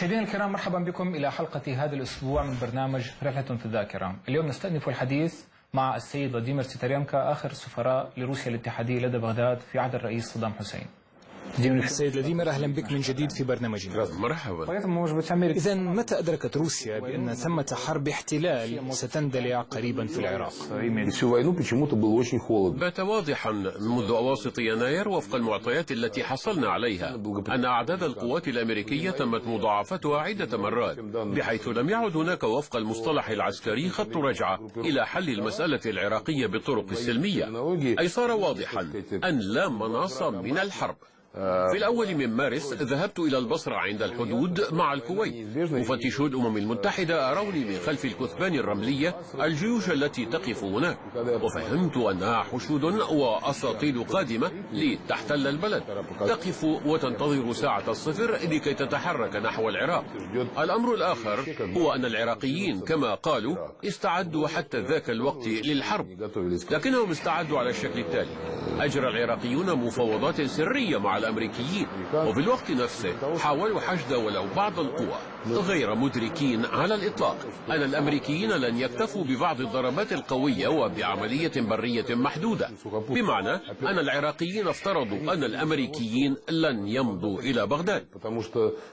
مشاهدينا الكرام مرحبا بكم إلى حلقة هذا الأسبوع من برنامج رحلة في الذاكرة اليوم نستأنف الحديث مع السيد فلاديمير تيتاريانكا آخر السفراء لروسيا الاتحادية لدى بغداد في عهد الرئيس صدام حسين. السيد لاديمير أهلا بك من جديد في برنامجنا. مرحبا. إذا متى أدركت روسيا بأن ثمة حرب احتلال ستندلع قريبا في العراق؟ بات واضحا منذ أواسط يناير وفق المعطيات التي حصلنا عليها أن أعداد القوات الأمريكية تمت مضاعفتها عدة مرات بحيث لم يعد هناك وفق المصطلح العسكري خط رجعة إلى حل المسألة العراقية بالطرق السلمية أي صار واضحا أن لا مناص من الحرب. في الأول من مارس ذهبت إلى البصرة عند الحدود مع الكويت. مفتشو الأمم المتحدة أروني من خلف الكثبان الرملية الجيوش التي تقف هناك. وفهمت أنها حشود وأساطيل قادمة لتحتل البلد. تقف وتنتظر ساعة الصفر لكي تتحرك نحو العراق. الأمر الآخر هو أن العراقيين كما قالوا استعدوا حتى ذاك الوقت للحرب. لكنهم استعدوا على الشكل التالي. أجرى العراقيون مفاوضات سرية مع الأمريكيين. وفي الوقت نفسه حاولوا حشد ولو بعض القوى. غير مدركين على الإطلاق. أن الأمريكيين لن يكتفوا ببعض الضربات القوية وبعملية برية محدودة. بمعنى أن العراقيين افترضوا أن الأمريكيين لن يمضوا إلى بغداد.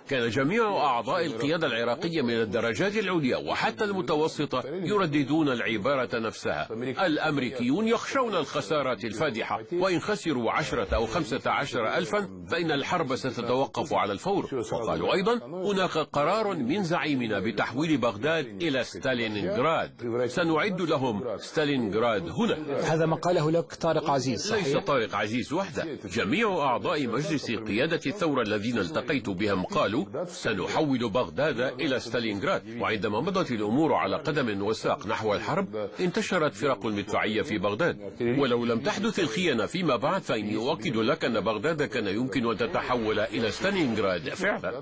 كان جميع أعضاء القيادة العراقية من الدرجات العليا وحتى المتوسطة يرددون العبارة نفسها. الأمريكيون يخشون الخسارات الفادحة. وإن خسروا عشرة أو خمسة عشر ألفا فإن الحرب ستتوقف على الفور. وقالوا أيضا هناك قرار قرار من زعيمنا بتحويل بغداد إلى ستالينغراد. سنعد لهم ستالينغراد هنا. هذا ما قاله لك طارق عزيز صحيح؟ ليس طارق عزيز وحده. جميع أعضاء مجلس قيادة الثورة الذين التقيت بهم قالوا سنحول بغداد إلى ستالينغراد. وعندما مضت الأمور على قدم وساق نحو الحرب انتشرت فرق المدفعية في بغداد. ولو لم تحدث الخيانة فيما بعد فإني أؤكد لك أن بغداد كان يمكن أن تتحول إلى ستالينغراد فعلا.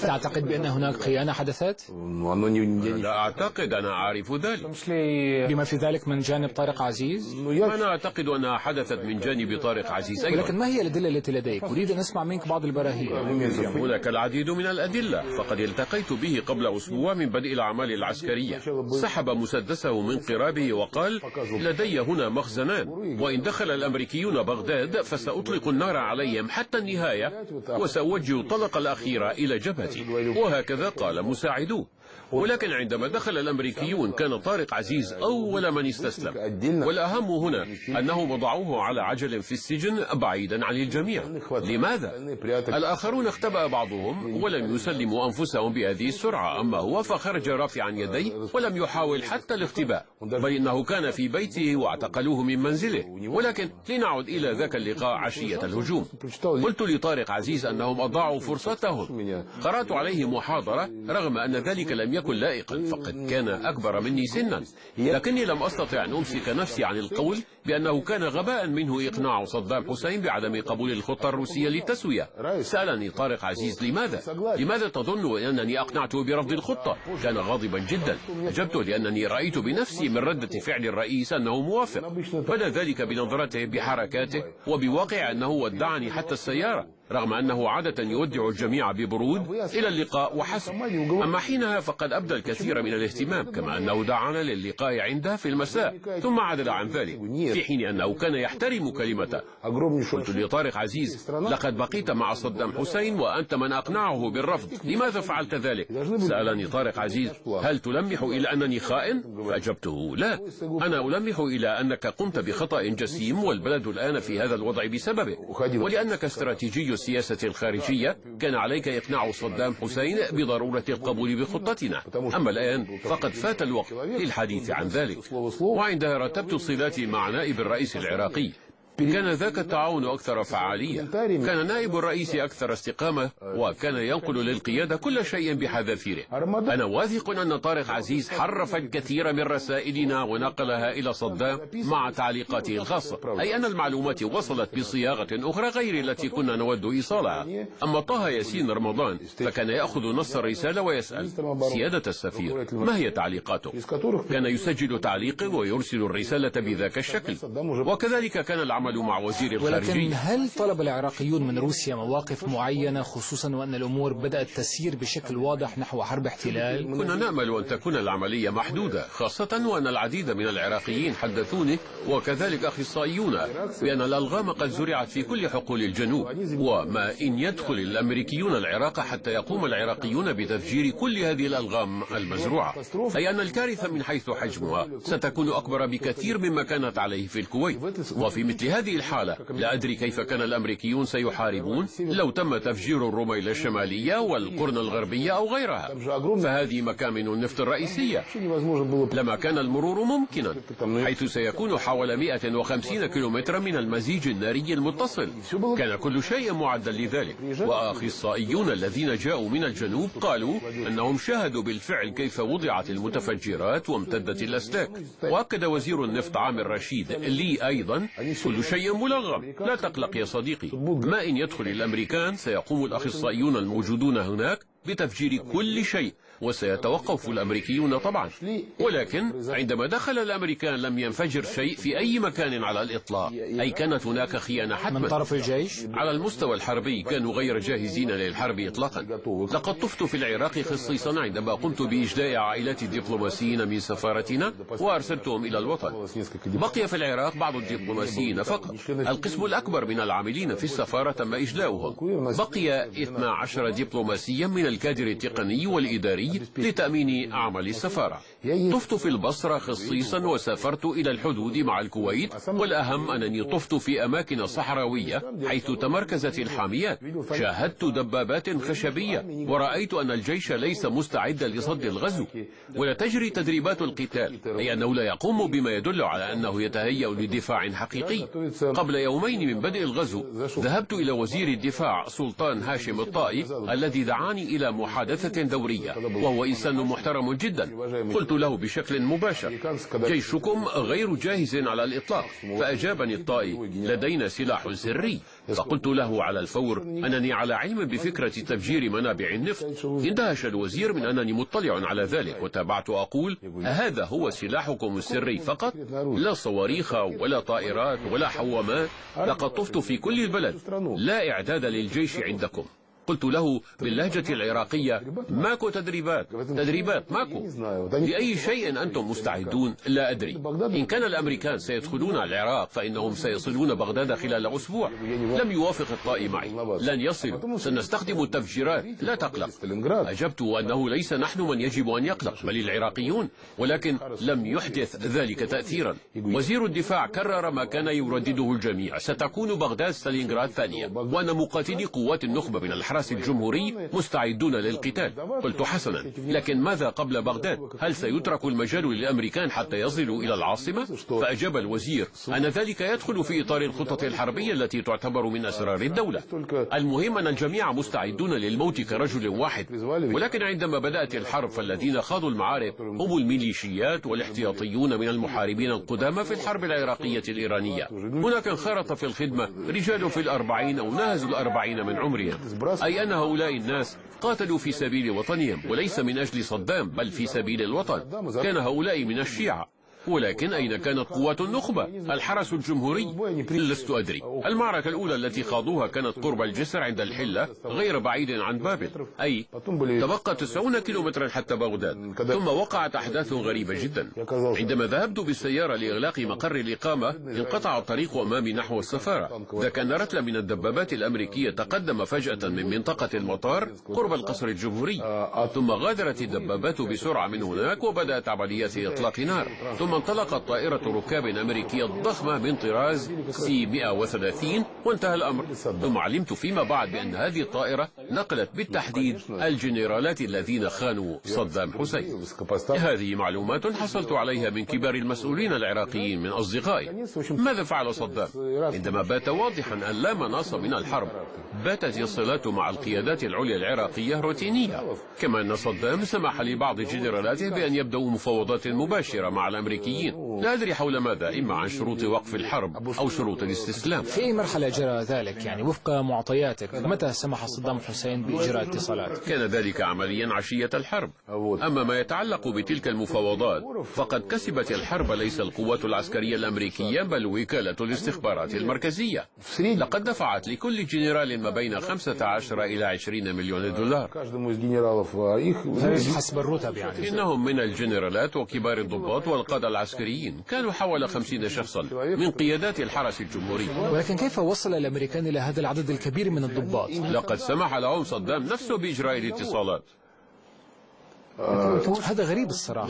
تعتقد تعتقد بأن هناك خيانة حدثت؟ لا أعتقد أنا أعرف ذلك. بما في ذلك من جانب طارق عزيز؟ أنا أعتقد أنها حدثت من جانب طارق عزيز أيضا. ولكن ما هي الأدلة التي لديك؟ أريد أن أسمع منك بعض البراهين. هناك العديد من الأدلة فقد التقيت به قبل أسبوع من بدء الأعمال العسكرية. سحب مسدسه من قرابه وقال لدي هنا مخزنان وإن دخل الأمريكيون بغداد فسأطلق النار عليهم حتى النهاية وسأوجه الطلقة الأخيرة إلى جبهتي. وهكذا قال مساعدوه. ولكن عندما دخل الأمريكيون كان طارق عزيز أول من استسلم والأهم هنا أنهم وضعوه على عجل في السجن بعيدا عن الجميع. لماذا؟ الآخرون اختبأ بعضهم ولم يسلموا أنفسهم بهذه السرعة أما هو فخرج رافعا يديه ولم يحاول حتى الاختباء بل إنه كان في بيته واعتقلوه من منزله. ولكن لنعد إلى ذاك اللقاء عشية الهجوم. قلت لطارق عزيز أنهم أضاعوا فرصتهم. قرأت عليه محاضرة رغم أن ذلك لم يكن لائقا فقد كان أكبر مني سنا. لكني لم أستطع أن أمسك نفسي عن القول بأنه كان غباء منه إقناع صدام حسين بعدم قبول الخطة الروسية للتسوية. سألني طارق عزيز لماذا؟ لماذا تظن أنني أقنعته برفض الخطة؟ كان غاضبا جدا. أجبت لأنني رأيت بنفسي من ردة فعل الرئيس أنه موافق. بدا ذلك بنظرته بحركاته وبواقع أنه ودعني حتى السيارة رغم أنه عادة يودع الجميع ببرود إلى اللقاء وحسب. أما حينها فقد أبدى الكثير من الاهتمام كما أنه دعانا للقاء عنده في المساء ثم عدل عن ذلك. في حين أنه كان يحترم كلمته. قلت لطارق عزيز لقد بقيت مع صدام حسين وأنت من أقنعه بالرفض. لماذا فعلت ذلك؟ سألني طارق عزيز هل تلمح إلى أنني خائن؟ فأجبته لا. أنا ألمح إلى أنك قمت بخطأ جسيم والبلد الآن في هذا الوضع بسببه. ولأنك استراتيجي السياسة الخارجية كان عليك إقناع صدام حسين بضرورة القبول بخطتنا. أما الآن فقد فات الوقت للحديث عن ذلك. وعندها رتبت صلاتي معنا نائب الرئيس العراقي. كان ذاك التعاون أكثر فعالية. كان نائب الرئيس أكثر استقامة وكان ينقل للقيادة كل شيء بحذافيره. أنا واثق أن طارق عزيز حرف الكثير من رسائلنا ونقلها إلى صدام مع تعليقاته الخاصة. أي أن المعلومات وصلت بصياغة أخرى غير التي كنا نود إيصالها. أما طه ياسين رمضان فكان يأخذ نص الرسالة ويسأل سيادة السفير ما هي تعليقاته كان يسجل تعليقه ويرسل الرسالة بذاك الشكل. وكذلك كان العمل أعمل مع وزير ولكن الخارجية. هل طلب العراقيون من روسيا مواقف معينة خصوصا وأن الأمور بدأت تسير بشكل واضح نحو حرب احتلال؟ كنا نأمل أن تكون العملية محدودة خاصة وأن العديد من العراقيين حدثوني وكذلك أخصائيون بأن الألغام قد زرعت في كل حقول الجنوب وما إن يدخل الأمريكيون العراق حتى يقوم العراقيون بتفجير كل هذه الألغام المزروعة. أي أن الكارثة من حيث حجمها ستكون أكبر بكثير مما كانت عليه في الكويت. وفي مثل هذه الحالة لا أدري كيف كان الأمريكيون سيحاربون لو تم تفجير الرميلة الشمالية والقرن الغربية أو غيرها. فهذه مكامن النفط الرئيسية. لما كان المرور ممكنا حيث سيكون حوالي 150 كيلومترا من المزيج الناري المتصل. كان كل شيء معدا لذلك. وأخصائيون الذين جاءوا من الجنوب قالوا أنهم شاهدوا بالفعل كيف وضعت المتفجرات وامتدت الأسلاك وأكد وزير النفط عامر رشيد لي أيضا كل شيء ملغم لا تقلق يا صديقي. ما إن يدخل الأمريكان سيقوم الأخصائيون الموجودون هناك بتفجير كل شيء. وسيتوقف الأمريكيون طبعا. ولكن عندما دخل الأمريكان لم ينفجر شيء في أي مكان على الإطلاق. أي كانت هناك خيانة من حتما طرف الجيش؟ على المستوى الحربي كانوا غير جاهزين للحرب إطلاقا. لقد طفت في العراق خصيصا عندما قمت بإجلاء عائلات الدبلوماسيين من سفارتنا وأرسلتهم إلى الوطن. بقي في العراق بعض الدبلوماسيين فقط. القسم الأكبر من العاملين في السفارة تم إجلاؤهم بقي 12 دبلوماسيا من الكادر التقني والإداري لتأمين أعمال السفارة. طفت في البصرة خصيصا وسافرت إلى الحدود مع الكويت والأهم أنني طفت في أماكن صحراوية حيث تمركزت الحاميات. شاهدت دبابات خشبية ورأيت أن الجيش ليس مستعدا لصد الغزو. ولا تجري تدريبات القتال أي أنه لا يقوم بما يدل على أنه يتهيأ لدفاع حقيقي. قبل يومين من بدء الغزو ذهبت إلى وزير الدفاع سلطان هاشم الطائي الذي دعاني إلى محادثة دورية. وهو إنسان محترم جدا. قلت له بشكل مباشر جيشكم غير جاهز على الإطلاق فأجابني الطائي لدينا سلاح سري. فقلت له على الفور أنني على علم بفكرة تفجير منابع النفط. اندهش الوزير من أنني مطلع على ذلك وتابعت أقول هذا هو سلاحكم السري فقط لا صواريخ ولا طائرات ولا حوامات لقد طفت في كل البلد. لا إعداد للجيش عندكم. قلت له باللهجة العراقية ماكو تدريبات. تدريبات ماكو. لأي شيء أنتم مستعدون؟ لا أدري. إن كان الأمريكان سيدخلون العراق فإنهم سيصلون بغداد خلال أسبوع. لم يوافق الطائي معي. لن يصلوا سنستخدم التفجيرات. لا تقلق. أجبت أنه ليس نحن من يجب أن يقلق بل العراقيون. ولكن لم يحدث ذلك تأثيرا. وزير الدفاع كرر ما كان يردده الجميع. ستكون بغداد ستالينغراد ثانية وأن مقاتلي قوات النخبة من الحرس. الجمهوري مستعدون للقتال. قلت حسنا لكن ماذا قبل بغداد؟ هل سيترك المجال للأمريكان حتى يصلوا إلى العاصمة؟ فأجاب الوزير أن ذلك يدخل في إطار الخطط الحربية التي تعتبر من أسرار الدولة. المهم أن الجميع مستعدون للموت كرجل واحد. ولكن عندما بدأت الحرب فالذين خاضوا المعارك هم الميليشيات والاحتياطيون من المحاربين القدامى في الحرب العراقية الإيرانية. هناك انخرط في الخدمة رجال في الأربعين أو ناهزوا الأربعين من عمرهم. أي أن هؤلاء الناس قاتلوا في سبيل وطنهم وليس من أجل صدام بل في سبيل الوطن. كان هؤلاء من الشيعة. ولكن أين كانت قوات النخبة؟ الحرس الجمهوري. لست أدري. المعركة الأولى التي خاضوها كانت قرب الجسر عند الحلة غير بعيد عن بابل. أي تبقى 90 كيلومترا حتى بغداد. ثم وقعت أحداث غريبة جدا. عندما ذهبت بالسيارة لإغلاق مقر الإقامة انقطع الطريق أمامي نحو السفارة. ذاك أن رتلة من الدبابات الأمريكية تقدم فجأة من منطقة المطار قرب القصر الجمهوري. ثم غادرت الدبابات بسرعة من هناك وبدأت عمليات إطلاق نار. ثم انطلقت طائرة ركاب أمريكية ضخمة من طراز سي 130 وانتهى الأمر. ثم علمت فيما بعد بأن هذه الطائرة نقلت بالتحديد الجنرالات الذين خانوا صدام حسين. هذه معلومات حصلت عليها من كبار المسؤولين العراقيين من أصدقائي. ماذا فعل صدام؟ عندما بات واضحا أن لا مناص من الحرب باتت الصلات مع القيادات العليا العراقية روتينية. كما أن صدام سمح لبعض جنرالاته بأن يبدأوا مفاوضات مباشرة مع الأمريكان الأمريكيين لا أدري حول ماذا إما عن شروط وقف الحرب أو شروط الاستسلام. في أي مرحلة جرى ذلك يعني وفق معطياتك متى سمح صدام حسين بإجراء اتصالات كان ذلك عمليا عشية الحرب. أما ما يتعلق بتلك المفاوضات فقد كسبت الحرب ليس القوات العسكرية الأمريكية بل وكالة الاستخبارات المركزية. لقد دفعت لكل جنرال ما بين 15 إلى 20 مليون دولار. حسب الرتب يعني. إنهم من الجنرالات وكبار الضباط والقادة العسكريين كانوا حوالي 50 شخصا من قيادات الحرس الجمهوري. ولكن كيف وصل الأمريكان إلى هذا العدد الكبير من الضباط؟ لقد سمح لهم صدام نفسه بإجراء الاتصالات. هذا غريب الصراحة.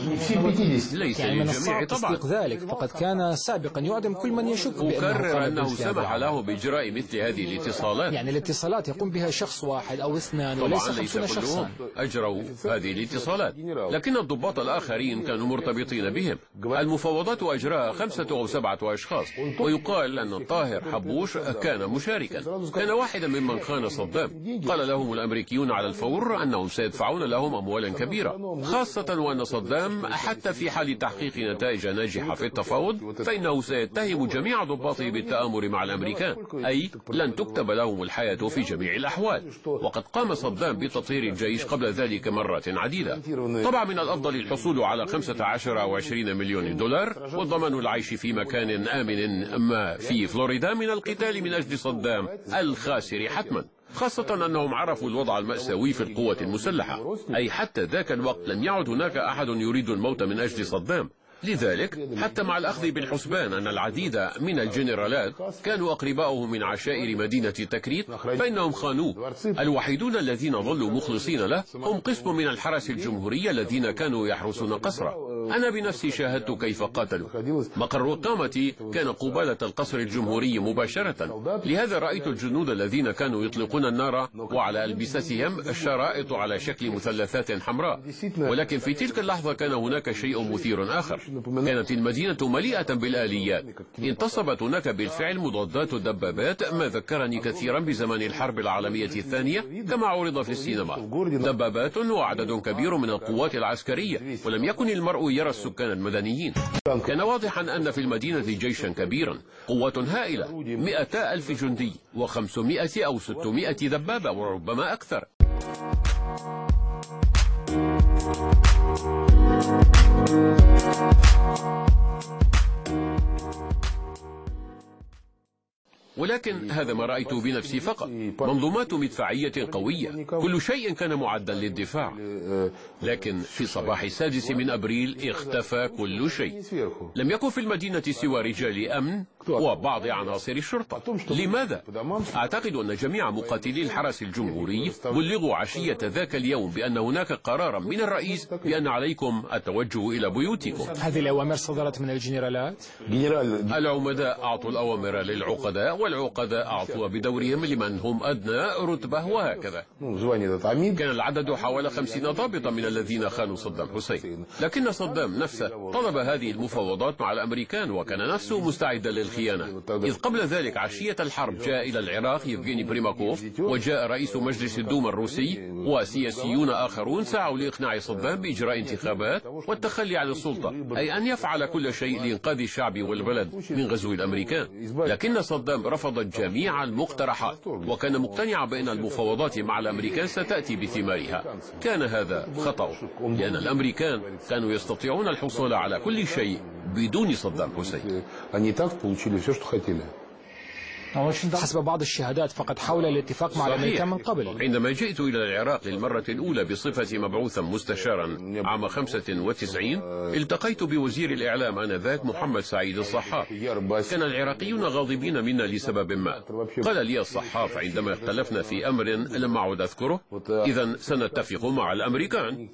ليس يعني من الصعب تصديق ذلك. فقد كان سابقا يعدم كل من يشك أكرر أنه سمح. له بإجراء مثل هذه الاتصالات. يعني الاتصالات يقوم بها شخص واحد أو اثنان وليس خمسون شخصا. كلهم أجروا هذه الاتصالات. لكن الضباط الآخرين كانوا مرتبطين بهم. المفاوضات أجراها خمسة أو سبعة أشخاص. ويقال أن الطاهر حبوش كان مشاركا. كان واحدا ممن خان صدام. قال لهم الأمريكيون على الفور أنهم سيدفعون لهم أموالا كبيرة. خاصة وأن صدام حتى في حال تحقيق نتائج ناجحة في التفاوض فإنه سيتهم جميع ضباطه بالتآمر مع الأمريكان أي لن تكتب لهم الحياة في جميع الأحوال. وقد قام صدام بتطهير الجيش قبل ذلك مرات عديدة. طبعا من الأفضل الحصول على 15 أو 20 مليون دولار وضمان العيش في مكان آمن ما في فلوريدا من القتال من أجل صدام الخاسر حتما. خاصة أنهم عرفوا الوضع المأساوي في القوة المسلحة. أي حتى ذاك الوقت لم يعد هناك أحد يريد الموت من أجل صدام. لذلك حتى مع الأخذ بالحسبان أن العديد من الجنرالات كانوا أقرباؤه من عشائر مدينة تكريت فإنهم خانوه. الوحيدون الذين ظلوا مخلصين له هم قسم من الحرس الجمهوري الذين كانوا يحرسون قصره أنا بنفسي شاهدت كيف قاتلوا. مقر إقامتي كان قبالة القصر الجمهوري مباشرة. لهذا رأيت الجنود الذين كانوا يطلقون النار وعلى ألبستهم الشرائط على شكل مثلثات حمراء. ولكن في تلك اللحظة كان هناك شيء مثير آخر. كانت المدينة مليئة بالآليات. انتصبت هناك بالفعل مضادات الدبابات ما ذكرني كثيرا بزمن الحرب العالمية الثانية كما عرض في السينما. دبابات وعدد كبير من القوات العسكرية ولم يكن المرء يرى السكان المدنيين. كان واضحا أن في المدينة جيشا كبيرا قوة هائلة مئتا ألف جندي وخمسمائة أو ستمائة دبابة وربما أكثر. Thank you. ولكن هذا ما رأيته بنفسي فقط. منظومات مدفعية قوية. كل شيء كان معدا للدفاع. لكن في صباح السادس من أبريل اختفى كل شيء. لم يكن في المدينة سوى رجال أمن وبعض عناصر الشرطة. لماذا؟ أعتقد أن جميع مقاتلي الحرس الجمهوري بلغوا عشية ذاك اليوم بأن هناك قرارا من الرئيس بأن عليكم التوجه إلى بيوتكم. هذه الأوامر صدرت من الجنرالات؟ العمداء أعطوا الأوامر للعقداء والعقباء أعطوا بدورهم لمن هم أدنى رتبة وهكذا. كان العدد حوالي خمسين ضابطا من الذين خانوا صدام حسين. لكن صدام نفسه طلب هذه المفاوضات مع الأمريكان وكان نفسه مستعدا للخيانة. إذ قبل ذلك عشية الحرب جاء إلى العراق يفغيني بريماكوف وجاء رئيس مجلس الدوما الروسي وسياسيون آخرون سعوا لإقناع صدام بإجراء انتخابات والتخلي عن السلطة أي أن يفعل كل شيء لإنقاذ الشعب والبلد من غزو الأمريكان. لكن صدام رفض جميع المقترحات وكان مقتنعا بأن المفاوضات مع الأمريكان ستأتي بثمارها. كان هذا خطأ لأن الأمريكان كانوا يستطيعون الحصول على كل شيء بدون صدام حسين. حسب بعض الشهادات فقد حاول الاتفاق مع الأمريكان من قبل. عندما جئت إلى العراق للمرة الأولى بصفتي مبعوثا مستشارا عام 95 التقيت بوزير الإعلام آنذاك محمد سعيد الصحاف. كان العراقيون غاضبين منا لسبب ما. قال لي الصحاف عندما اختلفنا في أمر لم أعد أذكره إذا سنتفق مع الأمريكان.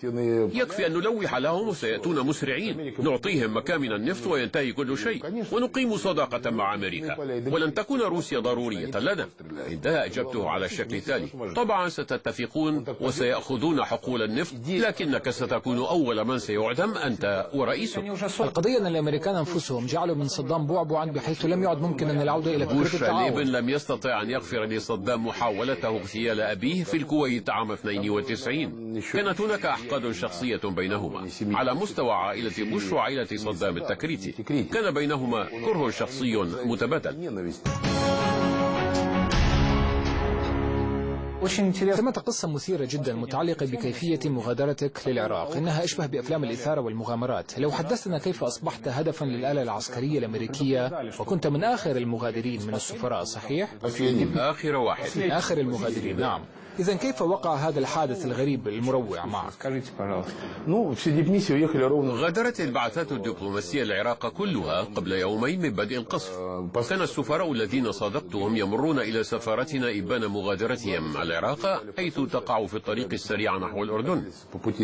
يكفي أن نلوح لهم وسيأتون مسرعين. نعطيهم مكامن النفط وينتهي كل شيء ونقيم صداقة مع أمريكا. ولن تكون روسيا روسيا ضرورية. لنا عندها أجبته على الشكل التالي طبعا ستتفقون وسيأخذون حقول النفط لكنك ستكون أول من سيعدم أنت ورئيسك. القضية أن الأمريكان أنفسهم جعلوا من صدام بعبعا بحيث لم يعد ممكنا العودة إلى فكرة بوش التعاون. ليبن لم يستطع أن يغفر لصدام محاولته اغتيال أبيه في الكويت عام 92 كانت هناك أحقاد شخصية بينهما. على مستوى عائلة بوش وعائلة صدام التكريتي. كان بينهما كره شخصي متبادل. ثمة قصة مثيرة جدا متعلقة بكيفية مغادرتك للعراق. إنها أشبه بأفلام الإثارة والمغامرات. لو حدثتنا كيف أصبحت هدفا للآلة العسكرية الأمريكية وكنت من آخر المغادرين من السفراء صحيح؟ آخر واحد. آخر المغادرين نعم. إذا كيف وقع هذا الحادث الغريب المروع معك؟ غادرت البعثات الدبلوماسية العراق كلها قبل يومين من بدء القصف. كان السفراء الذين صادقتهم يمرون إلى سفارتنا إبان مغادرتهم العراق حيث تقع في الطريق السريع نحو الأردن.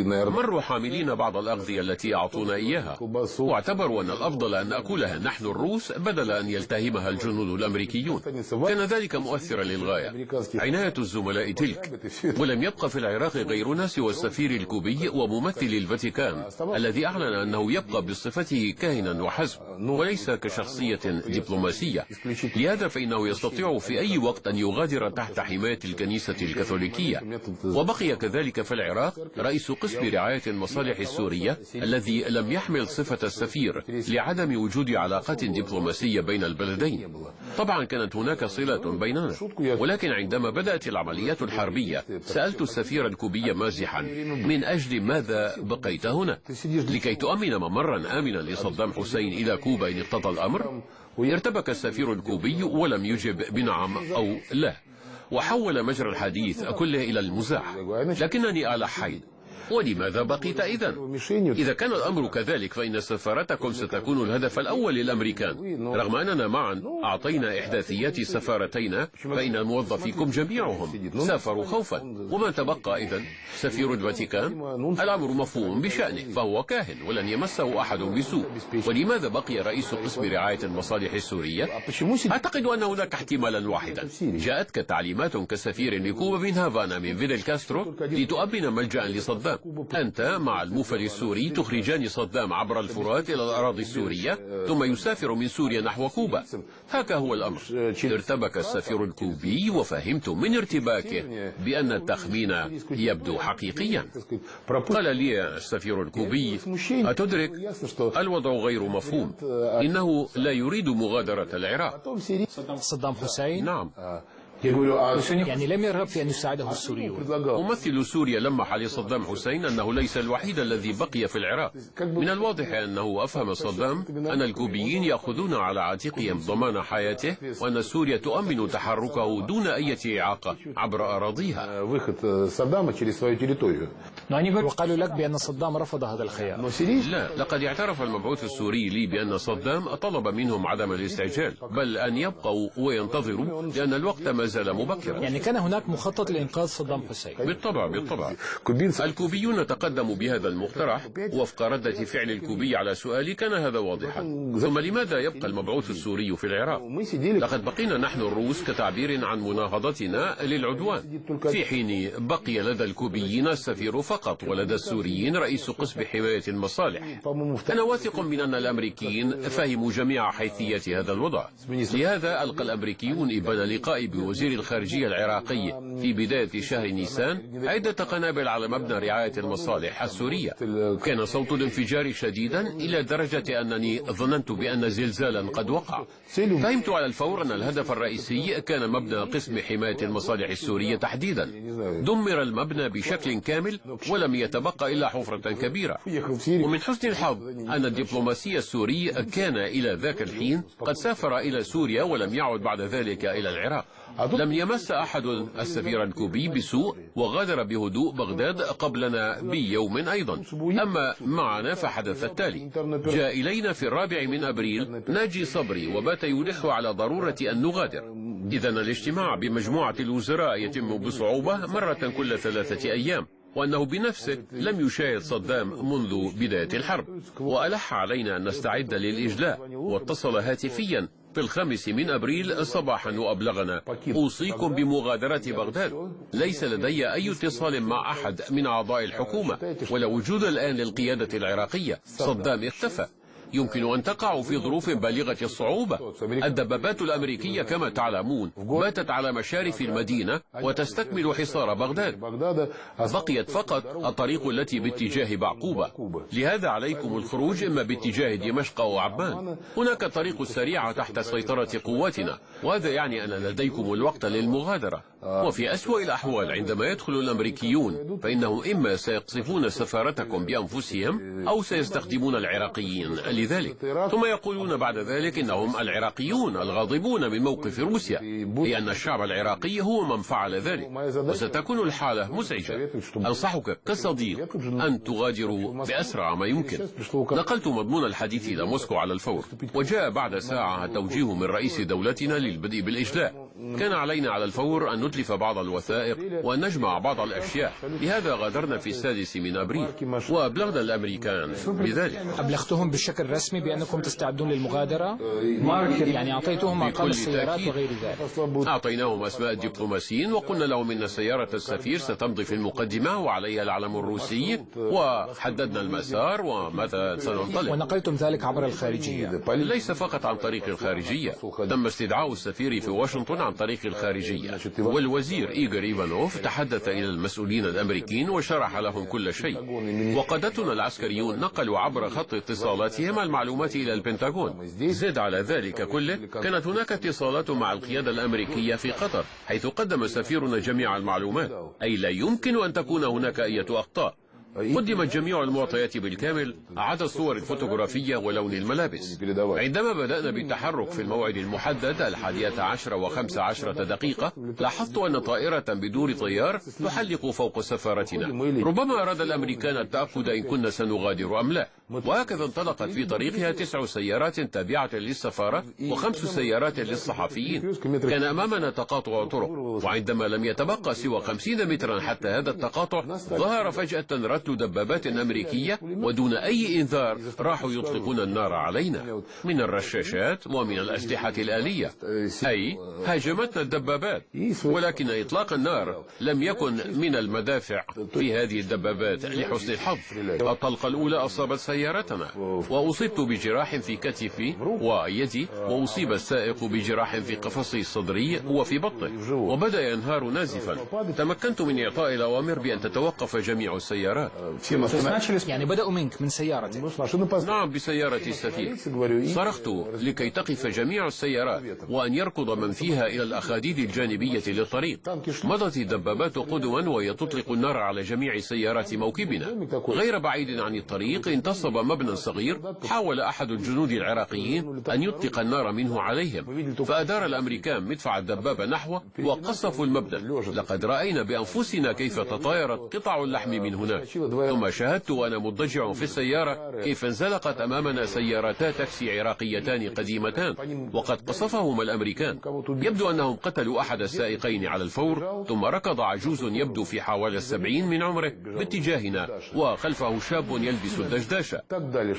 مروا حاملين بعض الأغذية التي أعطونا إياها. واعتبروا أن الأفضل أن نأكلها نحن الروس بدل أن يلتهمها الجنود الأمريكيون. كان ذلك مؤثرا للغاية. عناية الزملاء تلك. ولم يبقى في العراق غيرنا سوى السفير الكوبي وممثل الفاتيكان الذي أعلن أنه يبقى بصفته كاهنا وحسب وليس كشخصية دبلوماسية. لهذا فإنه يستطيع في أي وقت أن يغادر تحت حماية الكنيسة الكاثوليكية. وبقي كذلك في العراق رئيس قسم رعاية المصالح السورية الذي لم يحمل صفة السفير لعدم وجود علاقات دبلوماسية بين البلدين. طبعا كانت هناك صلة بيننا ولكن عندما بدأت العمليات الحربية سألت السفير الكوبي مازحا من أجل ماذا بقيت هنا؟ لكي تؤمن ممرا آمنا لصدام حسين إلى كوبا إن اقتضى الأمر؟ ارتبك السفير الكوبي ولم يجب بنعم أو لا وحول مجرى الحديث كله إلى المزاح. لكنني ألحيت ولماذا بقيت إذا؟ إذا كان الأمر كذلك فإن سفارتكم ستكون الهدف الأول للأمريكان. رغم أننا معا أعطينا إحداثيات سفارتينا فإن موظفيكم جميعهم سافروا خوفا. وما تبقى إذا سفير الفاتيكان؟ الأمر مفهوم بشأنه فهو كاهن ولن يمسه أحد بسوء. ولماذا بقي رئيس قسم رعاية المصالح السورية؟ أعتقد أن هناك احتمالا واحدا. جاءتك تعليمات كسفير لكوبا من هافانا من فيدل كاسترو لتؤمن ملجأ لصدام. أنت مع الموفد السوري تخرجان صدام عبر الفرات إلى الأراضي السورية ثم يسافر من سوريا نحو كوبا. هكا هو الأمر. ارتبك السفير الكوبي وفهمت من ارتباكه بأن التخمين يبدو حقيقيا. قال لي السفير الكوبي أتدرك؟ الوضع غير مفهوم. إنه لا يريد مغادرة العراق. صدام حسين؟ نعم. يقولوا يعني, يعني لم يرغب في أن يساعده السوريون ممثل سوريا لمح لصدام حسين أنه ليس الوحيد الذي بقي في العراق. من الواضح أنه أفهم صدام أن الكوبيين يأخذون على عاتقهم ضمان حياته وأن سوريا تؤمن تحركه دون أي إعاقة عبر أراضيها. نعم، وقالوا لك بأن صدام رفض هذا الخيار. لا لقد اعترف المبعوث السوري لي بأن صدام طلب منهم عدم الاستعجال بل أن يبقوا وينتظروا لأن الوقت ما زال مبكرا. يعني كان هناك مخطط لإنقاذ صدام حسين. بالطبع بالطبع. الكوبيون تقدموا بهذا المقترح وفق ردة فعل الكوبي على سؤالي كان هذا واضحا. ثم لماذا يبقى المبعوث السوري في العراق؟ لقد بقينا نحن الروس كتعبير عن مناهضتنا للعدوان. في حين بقي لدى الكوبيين السفير فقط ولدى السوريين رئيس قسم حماية المصالح. أنا واثق من أن الأمريكيين فهموا جميع حيثيات هذا الوضع. لهذا ألقى الأمريكيون إبان لقائي بوزير وزير الخارجية العراقي في بداية شهر نيسان عدة قنابل على مبنى رعاية المصالح السورية. كان صوت الانفجار شديدا إلى درجة أنني ظننت بأن زلزالا قد وقع. فهمت على الفور أن الهدف الرئيسي كان مبنى قسم حماية المصالح السورية تحديدا. دمر المبنى بشكل كامل ولم يتبقى إلا حفرة كبيرة. ومن حسن الحظ أن الدبلوماسي السوري كان إلى ذاك الحين قد سافر إلى سوريا ولم يعد بعد ذلك إلى العراق. لم يمس أحد السفير الكوبي بسوء وغادر بهدوء بغداد قبلنا بيوم أيضا. أما معنا فحدث التالي. جاء إلينا في الرابع من أبريل ناجي صبري وبات يلح على ضرورة أن نغادر. إذا الاجتماع بمجموعة الوزراء يتم بصعوبة مرة كل ثلاثة أيام وأنه بنفسه لم يشاهد صدام منذ بداية الحرب. وألح علينا أن نستعد للإجلاء واتصل هاتفيا في الخامس من أبريل صباحا وأبلغنا. أوصيكم بمغادرة بغداد. ليس لدي أي اتصال مع أحد من أعضاء الحكومة. ولا وجود الآن للقيادة العراقية. صدام اختفى. يمكن أن تقع في ظروف بالغة الصعوبة. الدبابات الأمريكية كما تعلمون باتت على مشارف المدينة وتستكمل حصار بغداد. بقيت فقط الطريق التي باتجاه بعقوبة. لهذا عليكم الخروج إما باتجاه دمشق أو عمان. هناك الطريق السريعة تحت سيطرة قواتنا وهذا يعني أن لديكم الوقت للمغادرة. وفي أسوأ الأحوال عندما يدخل الأمريكيون فإنهم إما سيقصفون سفارتكم بأنفسهم أو سيستخدمون العراقيين لذلك. ثم يقولون بعد ذلك إنهم العراقيون الغاضبون من موقف روسيا لأن الشعب العراقي هو من فعل ذلك. وستكون الحالة مزعجة. أنصحك كصديق أن تغادروا بأسرع ما يمكن. نقلت مضمون الحديث إلى موسكو على الفور وجاء بعد ساعة توجيه من رئيس دولتنا للبدء بالإجلاء. كان علينا على الفور أن نتلف بعض الوثائق وأن نجمع بعض الأشياء. لهذا غادرنا في السادس من أبريل وأبلغنا الأمريكان. بذلك أبلغتهم بالشكل الرسمي بأنكم تستعدون للمغادرة؟ يعني أعطيتهم أرقام السيارات. وغير ذلك. أعطيناهم أسماء الدبلوماسيين وقلنا لهم إن سيارة السفير ستمضي في المقدمة وعليها العلم الروسي وحددنا المسار ومتى سننطلق. ونقلتم ذلك عبر الخارجية. ليس فقط عن طريق الخارجية تم استدعاء السفير في واشنطن عن طريق الخارجية. والوزير إيغور إيفانوف تحدث إلى المسؤولين الأمريكيين وشرح لهم كل شيء. وقادتنا العسكريون نقلوا عبر خط اتصالاتهم المعلومات إلى البنتاغون. زد على ذلك كله كانت هناك اتصالات مع القيادة الأمريكية في قطر حيث قدم سفيرنا جميع المعلومات. أي لا يمكن أن تكون هناك أي أخطاء. قدمت جميع المعطيات بالكامل عدا الصور الفوتوغرافية ولون الملابس. عندما بدأنا بالتحرك في الموعد المحدد الحادية عشر وخمس عشرة دقيقة لاحظت أن طائرة بدور طيار تحلق فوق سفارتنا. ربما أراد الأمريكان التأكد إن كنا سنغادر أم لا. وهكذا انطلقت في طريقها تسع سيارات تابعة للسفارة وخمس سيارات للصحفيين. كان أمامنا تقاطع طرق وعندما لم يتبقى سوى خمسين مترا حتى هذا التقاطع ظهر فجأة رتل دبابات أمريكية ودون أي إنذار راحوا يطلقون النار علينا من الرشاشات ومن الأسلحة الآلية. أي هاجمتنا الدبابات. ولكن إطلاق النار لم يكن من المدافع في هذه الدبابات لحسن الحظ. الطلقة الأولى أصابت سيارتنا وأصبت بجراح في كتفي ويدي وأصيب السائق بجراح في قفصه الصدري وفي بطنه. وبدأ ينهار نازفا. تمكنت من إعطاء الأوامر بأن تتوقف جميع السيارات. في يعني بدأوا منك من سيارتك. نعم بسيارتي السفير. صرخت لكي تقف جميع السيارات وأن يركض من فيها إلى الأخاديد الجانبية للطريق. مضت الدبابات قدوا وهي تطلق النار على جميع سيارات موكبنا. غير بعيد عن الطريق انتصب مبنى صغير حاول أحد الجنود العراقيين أن يطلق النار منه عليهم. فأدار الأمريكان مدفع الدبابة نحوه وقصفوا المبنى. لقد رأينا بأنفسنا كيف تطايرت قطع اللحم من هناك. ثم شاهدت وأنا مضجع في السيارة كيف انزلقت أمامنا سيارتا تاكسي عراقيتان قديمتان وقد قصفهما الأمريكان. يبدو أنهم قتلوا أحد السائقين على الفور ثم ركض عجوز يبدو في حوالي السبعين من عمره باتجاهنا وخلفه شاب يلبس الدشداشة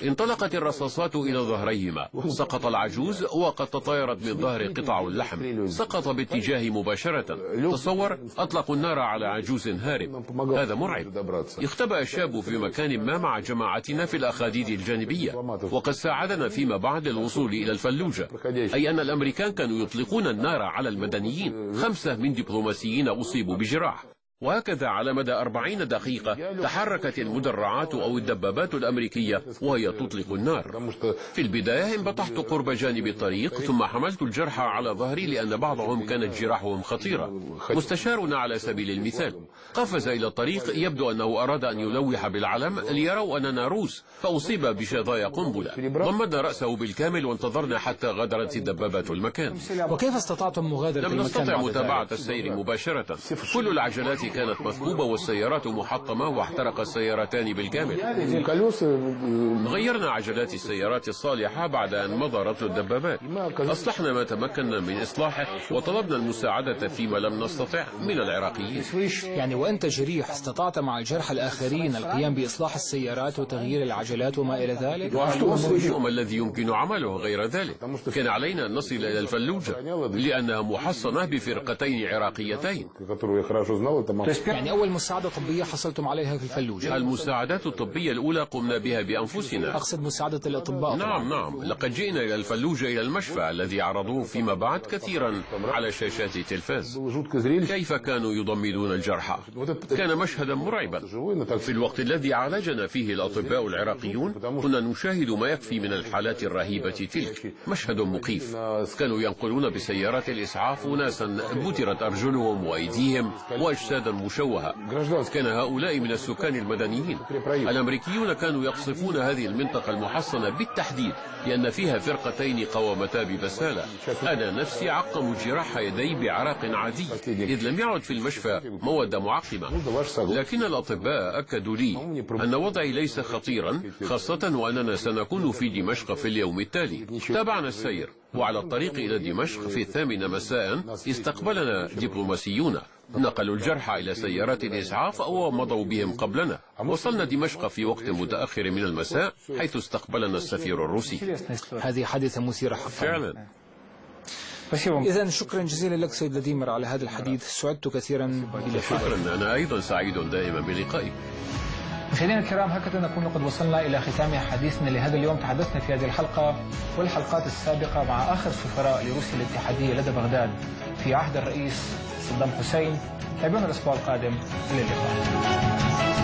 انطلقت الرصاصات إلى ظهريهما. سقط العجوز وقد تطايرت من ظهره قطع اللحم. سقط باتجاهي مباشرة. تصور أطلقوا النار على عجوز هارب. هذا مرعب. اختبأ الشاب في مكان ما مع جماعتنا في الأخاديد الجانبية وقد ساعدنا فيما بعد للوصول إلى الفلوجة. أي أن الأمريكان كانوا يطلقون النار على المدنيين. خمسة من دبلوماسيين أصيبوا بجراح. وهكذا على مدى أربعين دقيقة تحركت المدرعات أو الدبابات الأمريكية وهي تطلق النار. في البداية انبطحت قرب جانب الطريق ثم حملت الجرحى على ظهري لأن بعضهم كانت جراحهم خطيرة. مستشارنا على سبيل المثال. قفز إلى الطريق يبدو أنه أراد أن يلوح بالعلم ليروا أننا روس فأصيب بشظايا قنبلة. ضمدنا رأسه بالكامل وانتظرنا حتى غادرت الدبابات المكان. وكيف استطعتم مغادرة لم نستطع متابعة السير مباشرة. كل العجلات كانت مثقوبة والسيارات محطمة واحترق السيارتان بالكامل. غيرنا عجلات السيارات الصالحة بعد أن مضى رطل الدبابات. أصلحنا ما تمكنا من إصلاحه وطلبنا المساعدة فيما لم نستطع من العراقيين. يعني وأنت جريح استطعت مع الجرحى الآخرين القيام بإصلاح السيارات وتغيير العجلات وما إلى ذلك؟ وما الذي يمكن عمله غير ذلك. كان علينا أن نصل إلى الفلوجة لأنها محصنة بفرقتين عراقيتين. مصر يعني أول مساعدة طبية حصلتم عليها في الفلوجة. المساعدات الطبية الأولى قمنا بها بأنفسنا. أقصد مساعدة الأطباء نعم نعم. لقد جئنا إلى الفلوجة إلى المشفى الذي عرضوه فيما بعد كثيرا على شاشات التلفاز. كيف كانوا يضمدون الجرحى كان مشهدا مرعبا. في الوقت الذي عالجنا فيه الأطباء العراقيون كنا نشاهد ما يكفي من الحالات الرهيبة تلك. مشهد مخيف كانوا ينقلون بسيارات الإسعاف ناسا بترت أرجلهم وأيديهم وأجساد بلدا مشوهة كان هؤلاء من السكان المدنيين. الأمريكيون كانوا يقصفون هذه المنطقة المحصنة بالتحديد لأن فيها فرقتين قوامتا ببسالة. أنا نفسي عقم جراح يدي بعرق عادي. إذ لم يعد في المشفى مواد معقمة. لكن الأطباء أكدوا لي أن وضعي ليس خطيرا خاصة وأننا سنكون في دمشق في اليوم التالي. تابعنا السير. وعلى الطريق إلى دمشق في الثامنة مساء استقبلنا دبلوماسيون. نقلوا الجرحى إلى سيارات الإسعاف أو مضوا بهم قبلنا. وصلنا دمشق في وقت متأخر من المساء حيث استقبلنا السفير الروسي. هذه حادثة مثيرة حقا. فعلا. إذا شكرا جزيلا لك سيد لديمر على هذا الحديث. سعدت كثيرا بلقائك. شكرا أنا أيضا سعيد دائما بلقائك. مشاهدينا الكرام هكذا نكون قد وصلنا إلى ختام حديثنا لهذا اليوم. تحدثنا في هذه الحلقة والحلقات السابقة مع آخر سفراء لروسيا الاتحادية لدى بغداد في عهد الرئيس صدام حسين. تابعونا الأسبوع القادم. إلى اللقاء.